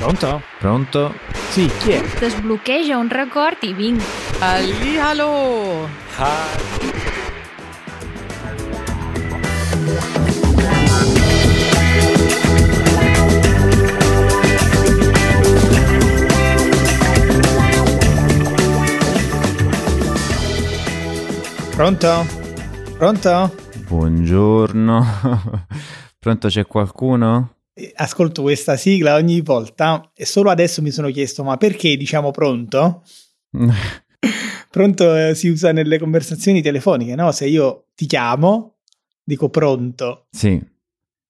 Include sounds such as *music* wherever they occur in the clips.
Pronto? Pronto? Sì, chi è? Desbloqueja un record i vinc. Hallihallo! Pronto? Pronto? Buongiorno. *laughs* Pronto, c'è qualcuno? Ascolto questa sigla ogni volta e solo adesso mi sono chiesto ma perché diciamo pronto? *laughs* Pronto eh, si usa nelle conversazioni telefoniche, no? Se io ti chiamo, dico pronto. sì.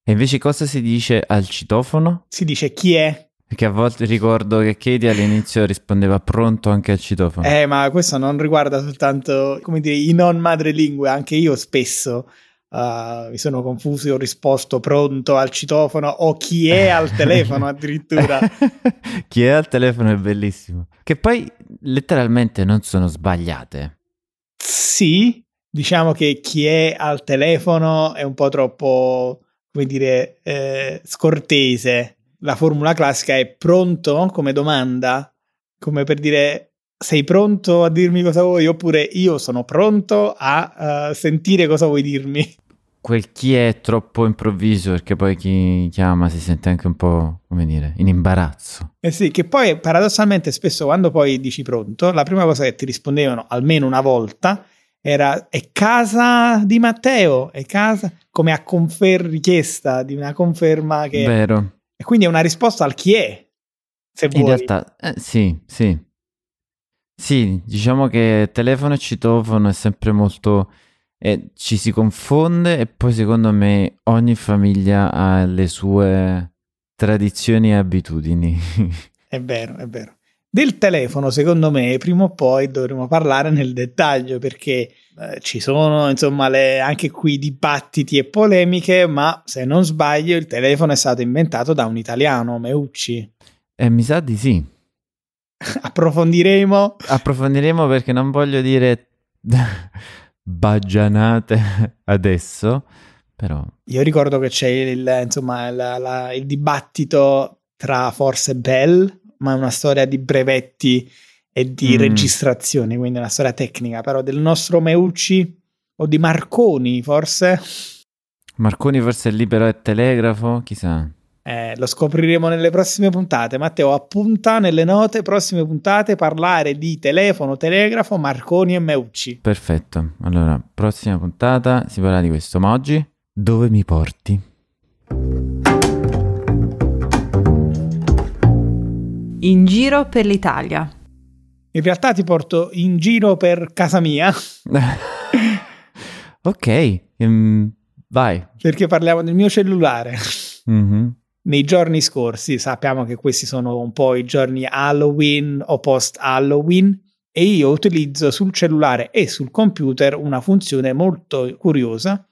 E invece cosa si dice al citofono? Si dice chi è? Perché a volte ricordo che Katie all'inizio rispondeva pronto anche al citofono. Eh, ma questo non riguarda soltanto, come dire, i non madrelingue, anche io spesso uh, mi sono confuso e ho risposto pronto al citofono o chi è al *laughs* telefono addirittura. *laughs* Chi è al telefono è bellissimo. Che poi letteralmente non sono sbagliate. Sì, diciamo che chi è al telefono è un po' troppo, come dire, eh, scortese. La formula classica è pronto come domanda, come per dire sei pronto a dirmi cosa vuoi oppure io sono pronto a uh, sentire cosa vuoi dirmi. Quel chi è troppo improvviso perché poi chi chiama si sente anche un po', come dire, in imbarazzo. Eh sì, che poi paradossalmente spesso quando poi dici pronto, la prima cosa che ti rispondevano almeno una volta era è casa di Matteo, è casa come a confer richiesta di una conferma che... Vero. E quindi è una risposta al chi è, se In vuoi. realtà, eh, sì, sì. Sì, diciamo che telefono e citofono è sempre molto... eh, ci si confonde e poi secondo me ogni famiglia ha le sue tradizioni e abitudini. *laughs* È vero, è vero. Del telefono, secondo me, prima o poi dovremo parlare nel dettaglio perché eh, ci sono, insomma, le- anche qui dibattiti e polemiche, ma se non sbaglio il telefono è stato inventato da un italiano, Meucci. E mi sa di sì. *laughs* Approfondiremo. Approfondiremo perché non voglio dire *laughs* baggianate adesso, però... Io ricordo che c'è il, insomma, la- la- il dibattito tra forse Bell, ma è una storia di brevetti e di Mm. registrazione, quindi una storia tecnica, però del nostro Meucci o di Marconi, forse. Marconi forse è libero e telegrafo, chissà. Eh, lo scopriremo nelle prossime puntate. Matteo, appunta nelle note, prossime puntate, parlare di telefono, telegrafo, Marconi e Meucci. Perfetto. Allora, prossima puntata si parla di questo, ma oggi dove mi porti? In giro per l'Italia. In realtà ti porto in giro per casa mia, *laughs* ok, ehm, vai. perché parliamo del mio cellulare. Mhm. Nei giorni scorsi, sappiamo che questi sono un po' i giorni Halloween o post Halloween, e io utilizzo sul cellulare e sul computer una funzione molto curiosa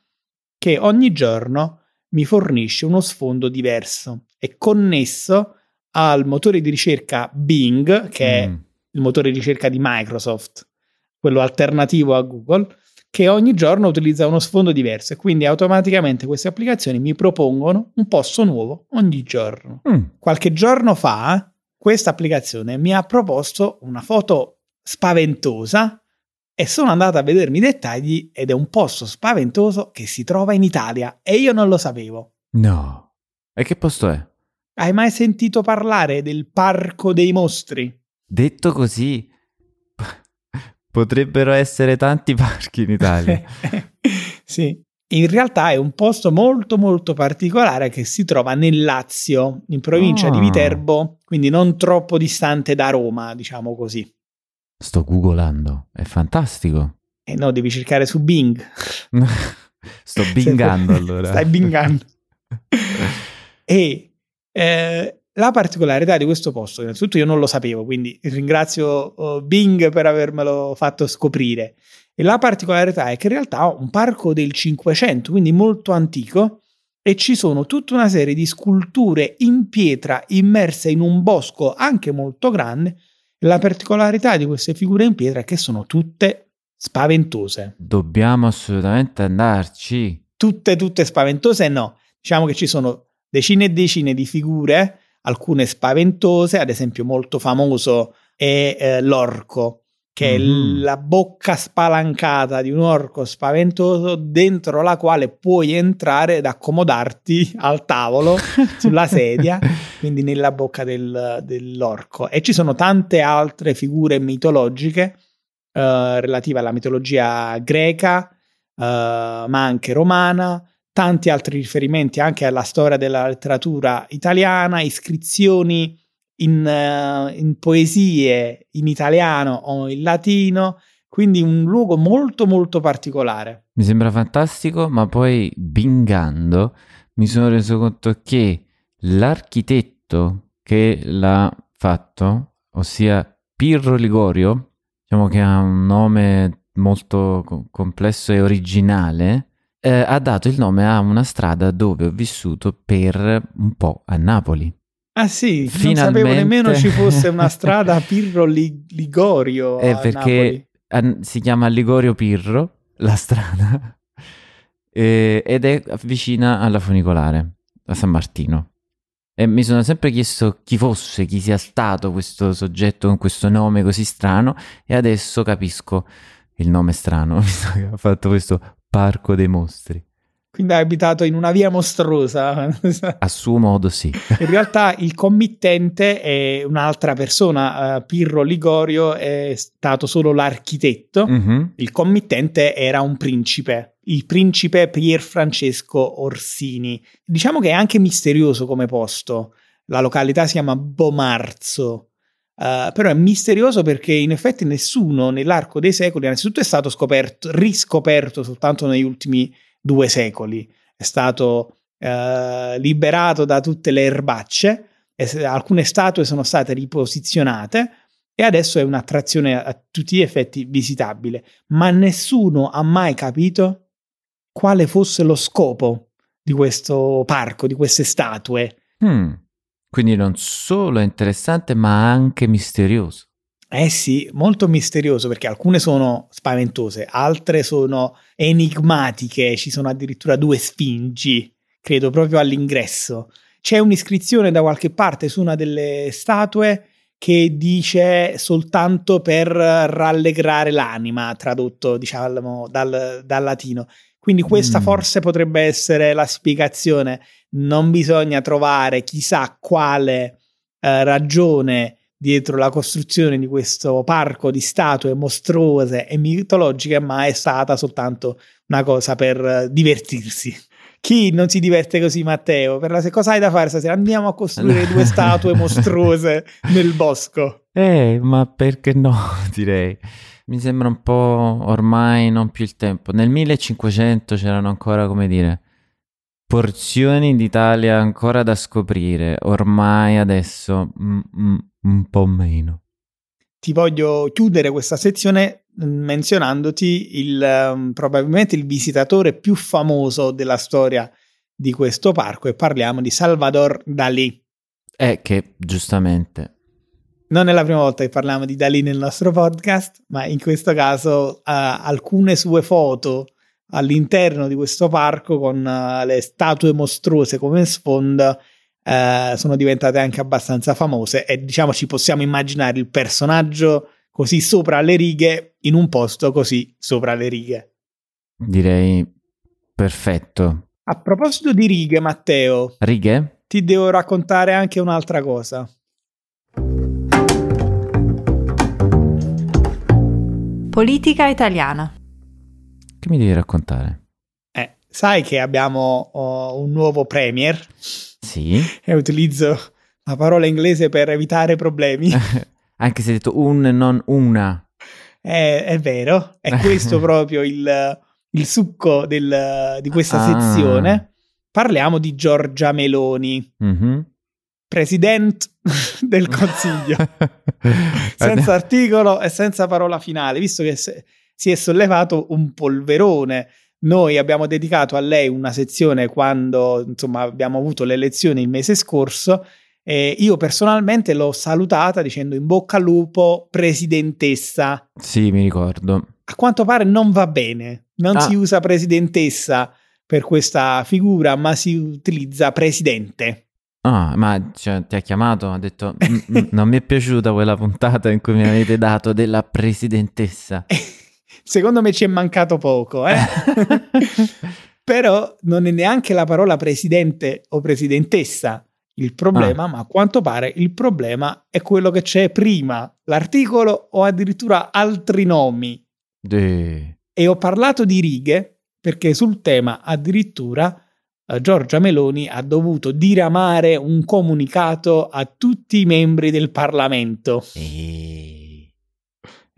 che ogni giorno mi fornisce uno sfondo diverso. È connesso al motore di ricerca Bing, che è Mm. il motore di ricerca di Microsoft, quello alternativo a Google, che ogni giorno utilizza uno sfondo diverso e quindi automaticamente queste applicazioni mi propongono un posto nuovo ogni giorno. Mm. Qualche giorno fa questa applicazione mi ha proposto una foto spaventosa e sono andato a vedermi i dettagli ed è un posto spaventoso che si trova in Italia e io non lo sapevo. No. E che posto è? Hai mai sentito parlare del Parco dei Mostri? Detto così, potrebbero essere tanti *laughs* parchi in Italia. *laughs* sì. In realtà è un posto molto molto particolare che si trova nel Lazio, in provincia di Ah. Viterbo, quindi non troppo distante da Roma, diciamo così. Sto googolando, è fantastico. E no, devi cercare su Bing. *laughs* Sto bingando allora. Stai bingando. e eh, la particolarità di questo posto, innanzitutto io non lo sapevo, quindi ringrazio eh, Bing per avermelo fatto scoprire. E la particolarità è che in realtà è un parco del 500, quindi molto antico, e ci sono tutta una serie di sculture in pietra immerse in un bosco anche molto grande. La particolarità di queste figure in pietra è che sono tutte spaventose. Dobbiamo assolutamente andarci. tutte, tutte spaventose, no. Diciamo che ci sono decine e decine di figure alcune spaventose, ad esempio molto famoso è eh, l'orco, che è Mhm. la bocca spalancata di un orco spaventoso dentro la quale puoi entrare ed accomodarti al tavolo *laughs* sulla sedia, quindi nella bocca del- dell'orco. E ci sono tante altre figure mitologiche eh, relative alla mitologia greca, eh, ma anche romana, tanti altri riferimenti anche alla storia della letteratura italiana, iscrizioni in, eh, in poesie in italiano o in latino, quindi un luogo molto molto particolare. Mi sembra fantastico, ma poi bingando mi sono reso conto che l'architetto che l'ha fatto, ossia Pirro Ligorio, diciamo che ha un nome molto co- complesso e originale, eh, ha dato il nome a una strada dove ho vissuto per un po' a Napoli. Ah sì, non Finalmente. sapevo nemmeno ci fosse una *laughs* strada a Pirro Li- Ligorio Eh, a Napoli. perché a- si chiama Ligorio Pirro, la strada, *laughs* eh, ed è vicina alla funicolare, a San Martino. E mi sono sempre chiesto chi fosse, chi sia stato questo soggetto con questo nome così strano, e adesso capisco il nome strano, *laughs* visto che ha fatto questo Parco dei Mostri. Quindi hai abitato in una via mostruosa. A suo modo sì. In realtà il committente è un'altra persona, eh, Pirro Ligorio è stato solo l'architetto. Mhm. Il committente era un principe, il principe Pier Francesco Orsini. Diciamo che è anche misterioso come posto. La località si chiama Bomarzo, eh, però è misterioso perché in effetti nessuno nell'arco dei secoli, innanzitutto è stato scoperto, riscoperto soltanto negli ultimi due secoli. È stato eh, liberato da tutte le erbacce, e alcune statue sono state riposizionate e adesso è un'attrazione a tutti gli effetti visitabile, ma nessuno ha mai capito quale fosse lo scopo di questo parco, di queste statue. Hmm. Quindi non solo interessante, ma anche misterioso. Eh sì, molto misterioso perché alcune sono spaventose, altre sono enigmatiche, ci sono addirittura due sfingi, credo proprio all'ingresso. C'è un'iscrizione da qualche parte su una delle statue che dice soltanto per rallegrare l'anima, tradotto diciamo dal, dal latino. Quindi questa Mm. forse potrebbe essere la spiegazione. Non bisogna trovare chissà quale eh, ragione dietro la costruzione di questo parco di statue mostruose e mitologiche, ma è stata soltanto una cosa per eh, divertirsi. Chi non si diverte così, Matteo? Per la se cosa hai da fare stasera? Andiamo a costruire due *laughs* statue mostruose nel bosco. Eh, ma perché no, *laughs* direi. Mi sembra un po' ormai non più il tempo. Nel 1500 c'erano ancora, come dire, porzioni d'Italia ancora da scoprire. Ormai adesso mm, mm, un po' meno. Ti voglio chiudere questa sezione mm, menzionandoti il, ehm, probabilmente il visitatore più famoso della storia di questo parco e parliamo di Salvador Dalì. È che, giustamente, Non è la prima volta che parliamo di Dalì nel nostro podcast, ma in questo caso ha alcune sue foto all'interno di questo parco con eh, le statue mostruose come sfondo eh, sono diventate anche abbastanza famose e diciamo ci possiamo immaginare il personaggio così sopra le righe in un posto così sopra le righe. direi perfetto. A proposito di righe, Matteo, Righe? ti devo raccontare anche un'altra cosa. Politica italiana. Che mi devi raccontare? Eh, sai che abbiamo oh, un nuovo premier Sì? *laughs* e utilizzo la parola inglese per evitare problemi. *laughs* Anche se hai detto un e non una. *laughs* È, è vero, è questo proprio il, il succo del- di questa Ah. sezione. Parliamo di Giorgia Meloni, Mhm. Presidente *laughs* del Consiglio, *laughs* senza articolo e senza parola finale, visto che se- si è sollevato un polverone. Noi abbiamo dedicato a lei una sezione quando insomma abbiamo avuto le elezioni il mese scorso e io personalmente l'ho salutata dicendo in bocca al lupo presidentessa. Sì, mi ricordo. A quanto pare non va bene, non Ah. si usa presidentessa per questa figura, ma si utilizza presidente. Ah, ma cioè, ti ha chiamato, ha detto "Mm, mm, non mi è piaciuta quella puntata in cui mi avete dato della presidentessa. *laughs* Secondo me ci è mancato poco, eh? *laughs* Però non è neanche la parola presidente o presidentessa il problema, ma a quanto pare il problema è quello che c'è prima, l'articolo o addirittura altri nomi. Eh, E ho parlato di righe perché sul tema addirittura eh, Giorgia Meloni ha dovuto diramare un comunicato a tutti i membri del Parlamento. eh.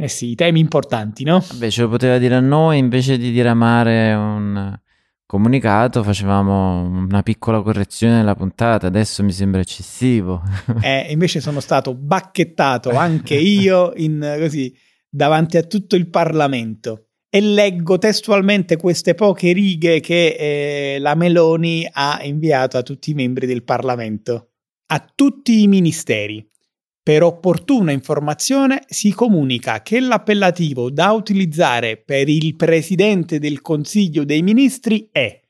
Eh sì, temi importanti, no? Vabbè, ce lo poteva dire a noi, invece di diramare un comunicato facevamo una piccola correzione nella puntata, adesso mi sembra eccessivo. *laughs* Eh, invece sono stato bacchettato anche io in, così, davanti a tutto il Parlamento. E leggo testualmente queste poche righe che eh, la Meloni ha inviato a tutti i membri del Parlamento. A tutti i ministeri. Per opportuna informazione si comunica che l'appellativo da utilizzare per il Presidente del Consiglio dei Ministri è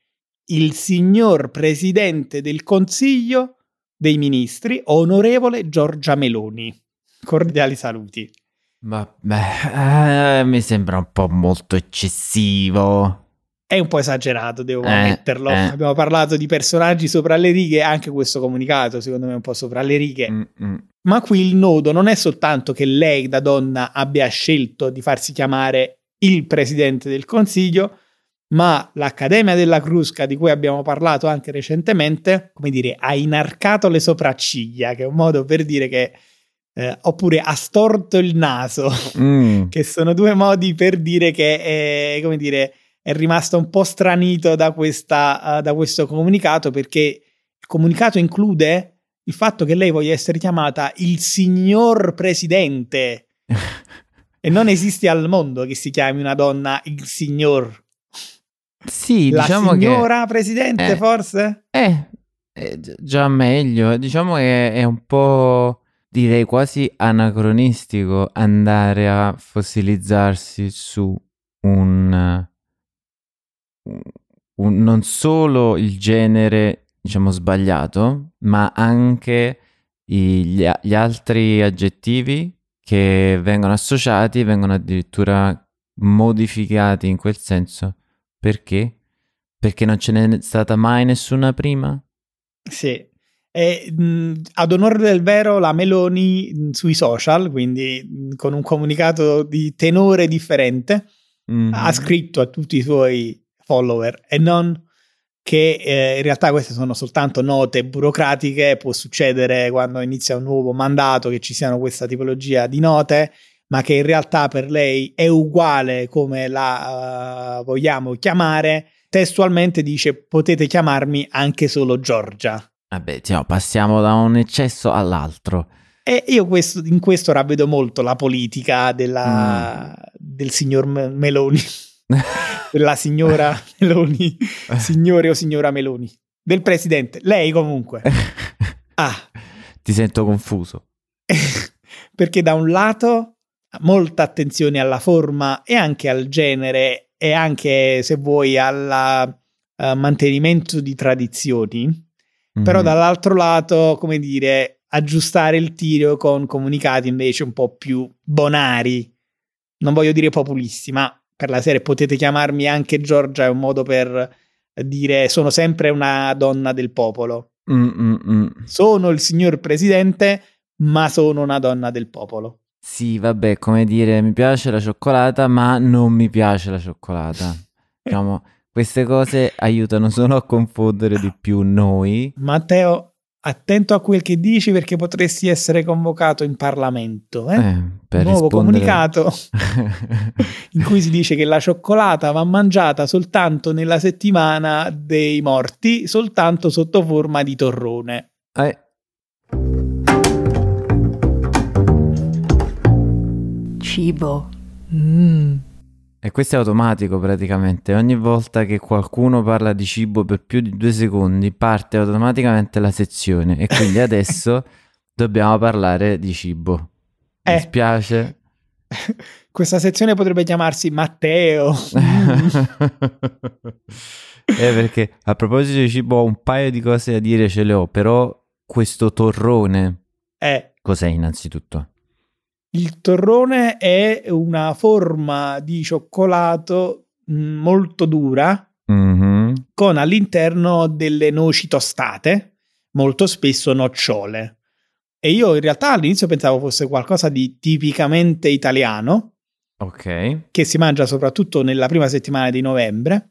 il signor Presidente del Consiglio dei Ministri, onorevole Giorgia Meloni. Cordiali saluti. Ma beh, eh, mi sembra un po' molto eccessivo. È un po' esagerato, devo Eh, ammetterlo. eh. Abbiamo parlato di personaggi sopra le righe, anche questo comunicato secondo me è un po' sopra le righe. Mm-mm. Ma qui il nodo non è soltanto che lei da donna abbia scelto di farsi chiamare il presidente del consiglio, ma l'Accademia della Crusca, di cui abbiamo parlato anche recentemente, come dire, ha inarcato le sopracciglia, che è un modo per dire che, eh, oppure ha storto il naso, *laughs* Mm. che sono due modi per dire che è, come dire, è rimasto un po' stranito da, questa, eh, da questo comunicato, perché il comunicato include il fatto che lei voglia essere chiamata il signor presidente. *laughs* E non esiste al mondo che si chiami una donna il signor. Sì, La diciamo signora presidente, eh. forse? che eh, gi- già meglio. Diciamo che è un po', direi quasi anacronistico andare a fossilizzarsi su un, un- non solo il genere, diciamo, sbagliato, ma anche i- gli, gli altri aggettivi che vengono associati, vengono addirittura modificati in quel senso. Perché? Perché non ce n'è stata mai nessuna prima? Sì. E, mh, ad onore del vero, la Meloni mh, sui social, quindi mh, con un comunicato di tenore differente, Mm. ha scritto a tutti i suoi follower e non che eh, in realtà queste sono soltanto note burocratiche, può succedere quando inizia un nuovo mandato che ci siano questa tipologia di note, ma che in realtà per lei è uguale come la eh, vogliamo chiamare. Testualmente dice potete chiamarmi anche solo Giorgia. Vabbè, diciamo, passiamo da un eccesso all'altro. E io questo- in questo ravvedo molto la politica della- del signor Me- Meloni, *laughs* della signora *laughs* Meloni, signore o signora Meloni, del presidente, lei comunque. *laughs* Ah, Ti sento confuso. perché da un lato molta attenzione alla forma e anche al genere e anche, se vuoi, al eh, mantenimento di tradizioni, però Mhm. dall'altro lato, come dire, aggiustare il tiro con comunicati invece un po' più bonari, non voglio dire populisti, ma per la serie potete chiamarmi anche Giorgia, è un modo per dire sono sempre una donna del popolo. Mm, mm. Sono il signor presidente, ma sono una donna del popolo. Sì, vabbè, come dire, mi piace la cioccolata, ma non mi piace la cioccolata. *laughs* Diciamo, queste cose aiutano solo a confondere di più noi. Matteo, attento a quel che dici perché potresti essere convocato in Parlamento. Eh? Eh, per Nuovo rispondere- comunicato *laughs* in cui si dice che la cioccolata va mangiata soltanto nella settimana dei morti, soltanto sotto forma di torrone. Eh, Cibo. Mm. E questo è automatico praticamente. Ogni volta che qualcuno parla di cibo per più di due secondi, parte automaticamente la sezione. E quindi *laughs* adesso dobbiamo parlare di cibo. Mi Eh. spiace. *laughs* Questa sezione potrebbe chiamarsi Matteo. *laughs* Eh, perché a proposito di cibo ho un paio di cose da dire, ce le ho, però questo torrone Eh, cos'è innanzitutto? Il torrone è una forma di cioccolato mh, molto dura Mhm. con all'interno delle noci tostate, molto spesso nocciole. E io in realtà all'inizio pensavo fosse qualcosa di tipicamente italiano, Ok. che si mangia soprattutto nella prima settimana di novembre.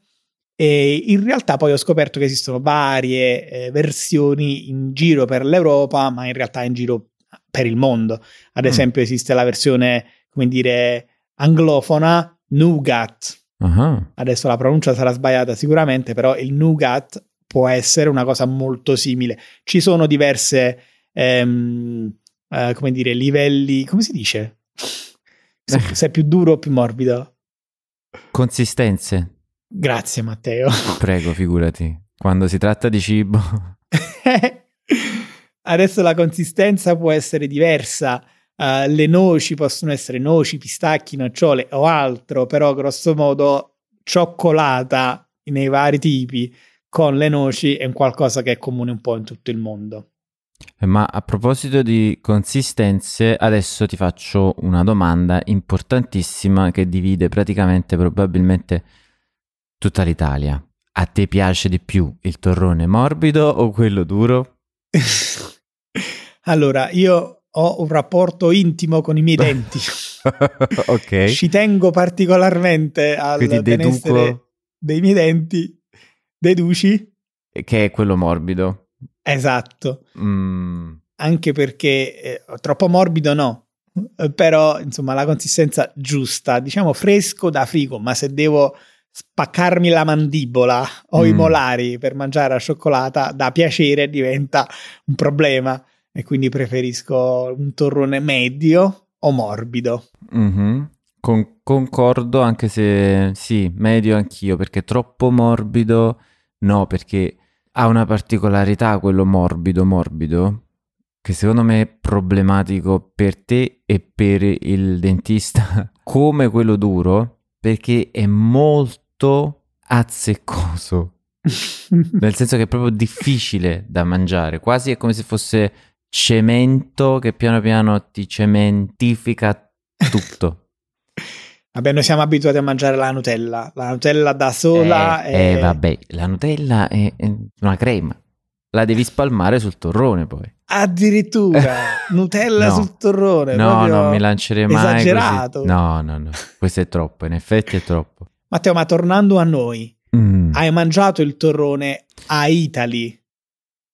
E in realtà poi ho scoperto che esistono varie eh, versioni in giro per l'Europa, ma in realtà in giro per il mondo. Ad Mm. esempio, esiste la versione, come dire, anglofona, nougat. Ah. Adesso la pronuncia sarà sbagliata sicuramente, però il nougat può essere una cosa molto simile. Ci sono diverse, ehm, eh, come dire, livelli, come si dice? Se, *laughs* se è più duro o più morbido. Consistenze. Grazie Matteo. Prego, figurati. Quando si tratta di cibo. *laughs* Adesso la consistenza può essere diversa. eh, le noci possono essere noci, pistacchi, nocciole o altro, però grosso modo cioccolata nei vari tipi con le noci è un qualcosa che è comune un po' in tutto il mondo. Ma a proposito di consistenze, adesso ti faccio una domanda importantissima che divide praticamente probabilmente tutta l'Italia. A te piace di più il torrone morbido o quello duro? *laughs* allora, io ho un rapporto intimo con i miei denti. *laughs* ok. Ci tengo particolarmente al Quindi benessere deduco dei miei denti. Deduci? che è quello morbido. Esatto. Mm, Anche perché eh, troppo morbido no. Eh, Però, insomma, la consistenza giusta, diciamo fresco da frigo, ma se devo spaccarmi la mandibola o i Mm. molari per mangiare la cioccolata, da piacere diventa un problema e quindi preferisco un torrone medio o morbido. mhm. Con- concordo anche se sì, medio anch'io perché troppo morbido no, perché ha una particolarità quello morbido morbido che secondo me è problematico per te e per il dentista *laughs* come quello duro perché è molto azzeccoso, *laughs* nel senso che è proprio difficile da mangiare, quasi è come se fosse cemento che piano piano ti cementifica tutto. *laughs* Vabbè, noi siamo abituati a mangiare la Nutella. La Nutella da sola eh, è... eh, vabbè, la Nutella è, è una crema. La devi spalmare sul torrone poi. Addirittura *laughs* Nutella No. sul torrone. No, non mi lancerei mai così. esagerato. No, no, no. Questo è troppo, in effetti è troppo. Matteo, ma tornando a noi, Mm. hai mangiato il torrone a Italy?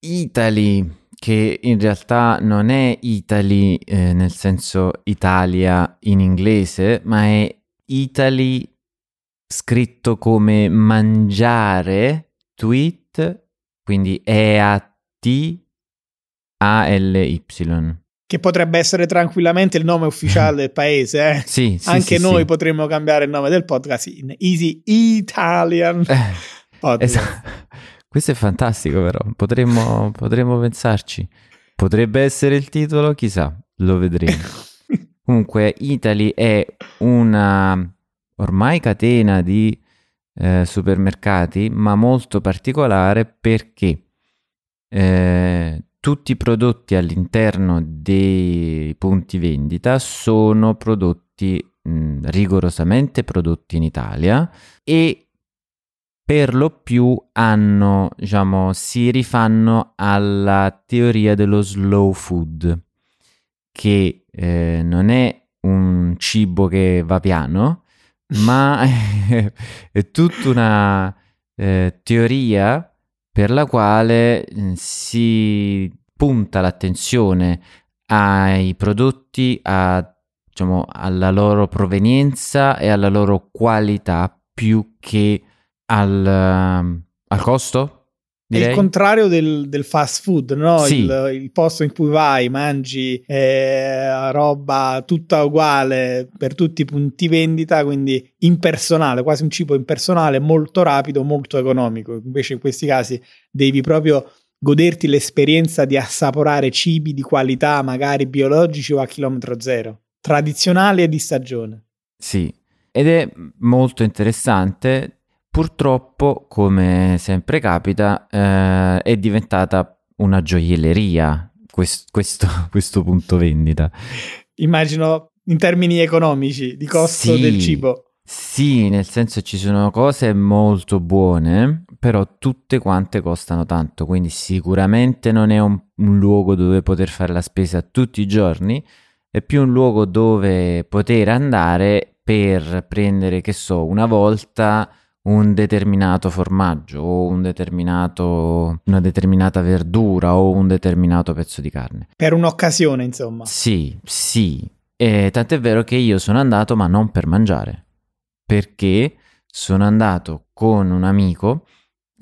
Italy, che in realtà non è Italy eh, nel senso Italia in inglese, ma è Italy scritto come mangiare, tweet, quindi E-A-T-A-L-Y. Che potrebbe essere tranquillamente il nome ufficiale del paese, eh? Sì, sì, Anche sì, noi sì. potremmo cambiare il nome del podcast in Easy Italian Eh, Podcast. esatto. Questo è fantastico però, potremmo, potremmo pensarci. Potrebbe essere il titolo, chissà, lo vedremo. *laughs* Comunque, Italy è una ormai catena di eh, supermercati, ma molto particolare perché eh, tutti i prodotti all'interno dei punti vendita sono prodotti mh, rigorosamente prodotti in Italia e per lo più hanno, diciamo, si rifanno alla teoria dello slow food, che eh, non è un cibo che va piano, *laughs* ma *laughs* è tutta una eh, teoria per la quale eh, si punta l'attenzione ai prodotti, a, diciamo, alla loro provenienza e alla loro qualità più che al, ehm, al costo. È il Direi. contrario del, del fast food, no? Sì. Il, il posto in cui vai, mangi eh, roba tutta uguale per tutti i punti vendita, quindi impersonale, quasi un cibo impersonale, molto rapido, molto economico. Invece in questi casi devi proprio goderti l'esperienza di assaporare cibi di qualità, magari biologici o a chilometro zero, tradizionali e di stagione. Sì, ed è molto interessante. Purtroppo, come sempre capita, eh, è diventata una gioielleria quest- questo, *laughs* questo punto vendita. Immagino in termini economici di costo Sì. del cibo. Sì, nel senso ci sono cose molto buone, però tutte quante costano tanto, quindi sicuramente non è un, un luogo dove poter fare la spesa tutti i giorni, è più un luogo dove poter andare per prendere, che so, una volta un determinato formaggio o un determinato, una determinata verdura o un determinato pezzo di carne. Per un'occasione, insomma. Sì, sì. E tant'è vero che io sono andato, ma non per mangiare, perché sono andato con un amico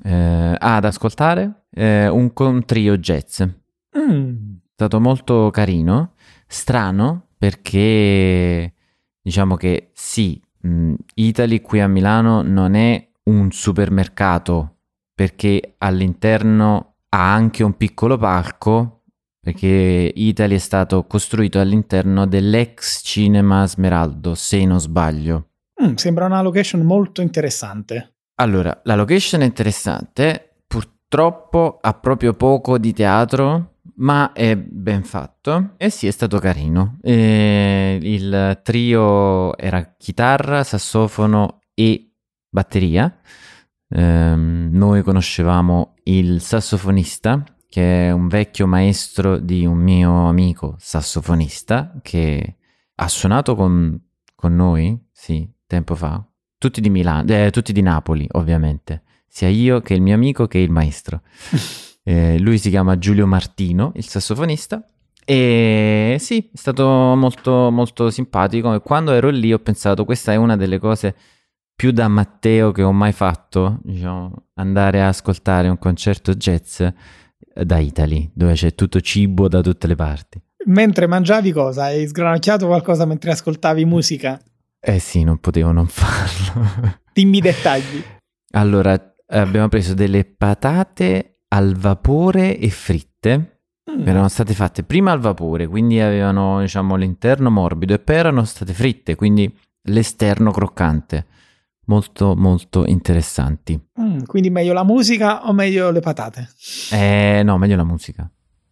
eh, ad ascoltare eh, un, un trio jazz. È Mm. stato molto carino, strano, perché diciamo che sì, Italy qui a Milano non è un supermercato, perché all'interno ha anche un piccolo palco perché Italy è stato costruito all'interno dell'ex cinema Smeraldo, se non sbaglio. Mm, sembra una location molto interessante. Allora, la location è interessante, purtroppo ha proprio poco di teatro, ma è ben fatto e sì, è stato carino. E il trio era chitarra, sassofono e batteria. Ehm, noi conoscevamo il sassofonista, che è un vecchio maestro di un mio amico sassofonista, che ha suonato con, con noi, sì, tempo fa. Tutti di Milano, eh, tutti di Napoli, ovviamente. Sia io che il mio amico che il maestro. *laughs* Eh, lui si chiama Giulio Martino, il sassofonista. E sì, è stato molto, molto simpatico. E quando ero lì ho pensato, questa è una delle cose più da Matteo che ho mai fatto, diciamo, andare a ascoltare un concerto jazz da Italy, dove c'è tutto cibo da tutte le parti. Mentre mangiavi cosa? Hai sgranocchiato qualcosa mentre ascoltavi musica? Eh sì, non potevo non farlo. Dimmi i dettagli. allora, abbiamo preso delle patate al vapore e fritte. Mm. Erano state fatte prima al vapore, quindi avevano, diciamo, l'interno morbido e poi erano state fritte, quindi l'esterno croccante. Molto, molto interessanti. Mm, quindi meglio la musica o meglio le patate? Eh, no, meglio la musica.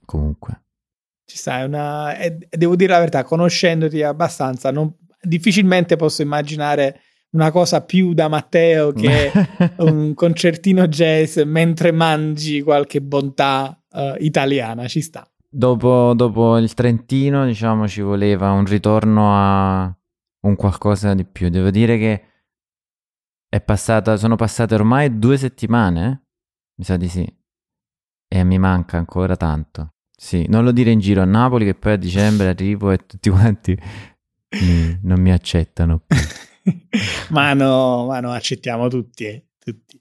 Comunque. Ci sta, è una... è- devo dire la verità, conoscendoti abbastanza, non- difficilmente posso immaginare una cosa più da Matteo che *laughs* un concertino jazz mentre mangi qualche bontà eh, italiana, ci sta. dopo, dopo il Trentino, diciamo, ci voleva un ritorno a un qualcosa di più. Devo dire che è passata, sono passate ormai due settimane, mi sa di sì, e mi manca ancora tanto. Sì, non lo dire in giro a Napoli che poi a dicembre arrivo e tutti quanti mi- non mi accettano più. *laughs* *laughs* ma no, ma no, accettiamo tutti, eh, tutti.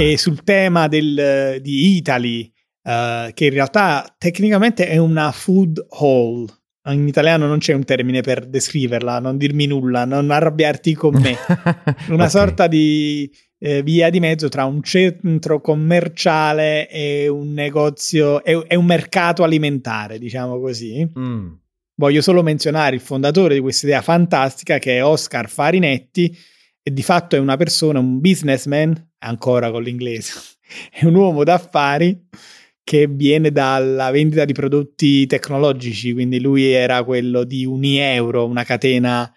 E sul tema del, di Italy, eh, che in realtà tecnicamente è una food hall. In italiano non c'è un termine per descriverla, non dirmi nulla, non arrabbiarti con me. *laughs* Una Ok. sorta di eh, via di mezzo tra un centro commerciale e un negozio, e, e un mercato alimentare, diciamo così. Mm. Voglio solo menzionare il fondatore di questa idea fantastica che è Oscar Farinetti e di fatto è una persona, un businessman, ancora con l'inglese, *laughs* è un uomo d'affari che viene dalla vendita di prodotti tecnologici, quindi lui era quello di Unieuro, una catena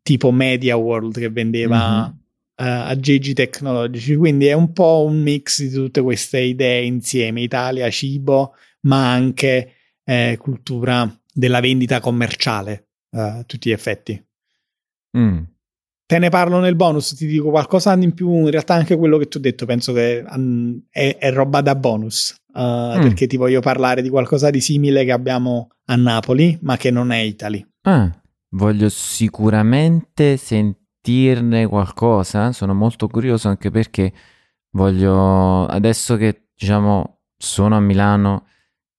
tipo Media World che vendeva Mhm. eh, aggeggi tecnologici, quindi è un po' un mix di tutte queste idee insieme, Italia, cibo, ma anche eh, cultura della vendita commerciale eh, a tutti gli effetti. Mm. Te ne parlo nel bonus, ti dico qualcosa in più, in realtà anche quello che ti ho detto penso che mm, è, è roba da bonus, eh, perché ti voglio parlare di qualcosa di simile che abbiamo a Napoli, ma che non è Italy. Ah, voglio sicuramente sentirne qualcosa. Sono molto curioso anche perché voglio, adesso che diciamo sono a Milano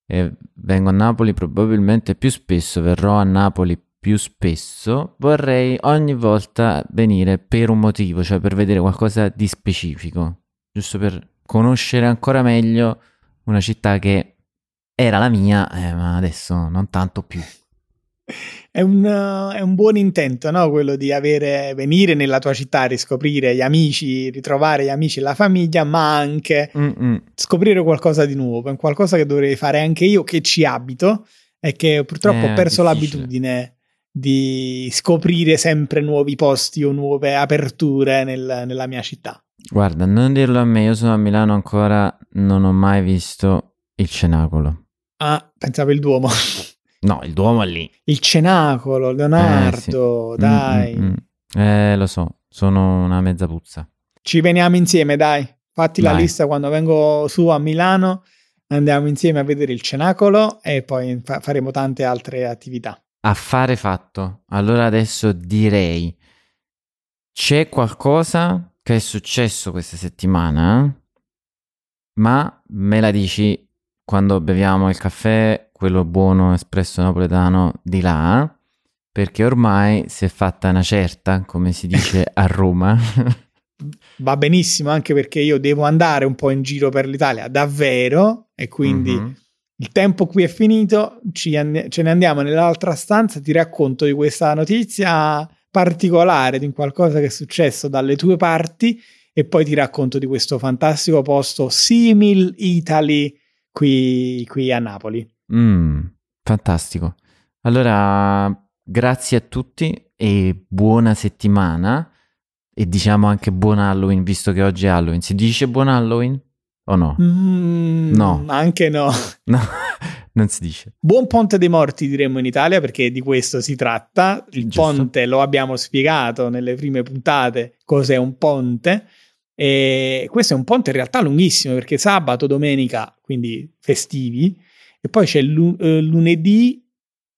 e vengo a Napoli probabilmente più spesso, verrò a Napoli più spesso, vorrei ogni volta venire per un motivo, cioè per vedere qualcosa di specifico, giusto per conoscere ancora meglio una città che era la mia, eh, ma adesso non tanto più. È un, è un buon intento, no? Quello di avere, venire nella tua città, riscoprire gli amici, ritrovare gli amici e la famiglia, ma anche Mm-mm. scoprire qualcosa di nuovo. È qualcosa che dovrei fare anche io, che ci abito e che purtroppo Eh, ho perso difficile. l'abitudine di scoprire sempre nuovi posti o nuove aperture nel- nella mia città. Guarda, non dirlo a me, io sono a Milano ancora, non ho mai visto il cenacolo. Ah, pensavo il Duomo. No, il Duomo è lì. Il Cenacolo, Leonardo, Mm, dai. mm, mm. Eh, lo so, sono una mezza puzza. Ci veniamo insieme, dai. Fatti la Dai. lista quando vengo su a Milano. Andiamo insieme a vedere il Cenacolo e poi fa- faremo tante altre attività. Affare fatto. Allora adesso direi, c'è qualcosa che è successo questa settimana, ma me la dici quando beviamo il caffè, quello buono espresso napoletano di là, perché ormai si è fatta una certa, come si dice a Roma. Va benissimo anche perché io devo andare un po' in giro per l'Italia davvero e quindi Mhm. il tempo qui è finito, ci and- ce ne andiamo nell'altra stanza, ti racconto di questa notizia particolare, di qualcosa che è successo dalle tue parti e poi ti racconto di questo fantastico posto Simil Italy qui, qui a Napoli. Mm, fantastico. Allora, grazie a tutti e buona settimana. E diciamo anche buon Halloween, visto che oggi è Halloween. Si dice buon Halloween o no? Mm, No. Anche no. *laughs* No, non si dice. Buon Ponte dei Morti diremmo in Italia perché di questo si tratta. Il Giusto. ponte lo abbiamo spiegato nelle prime puntate cos'è un ponte. E questo è un ponte in realtà lunghissimo perché sabato, domenica, quindi festivi, e poi c'è il eh, lunedì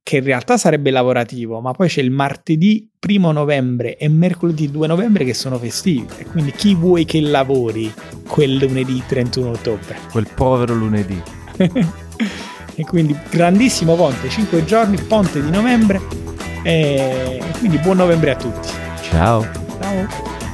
che in realtà sarebbe lavorativo, ma poi c'è il martedì primo novembre e mercoledì 2 novembre che sono festivi. E quindi chi vuoi che lavori quel lunedì 31 ottobre? Quel povero lunedì. *laughs* e quindi grandissimo ponte, 5 giorni, ponte di novembre. E quindi buon novembre a tutti. Ciao. Ciao.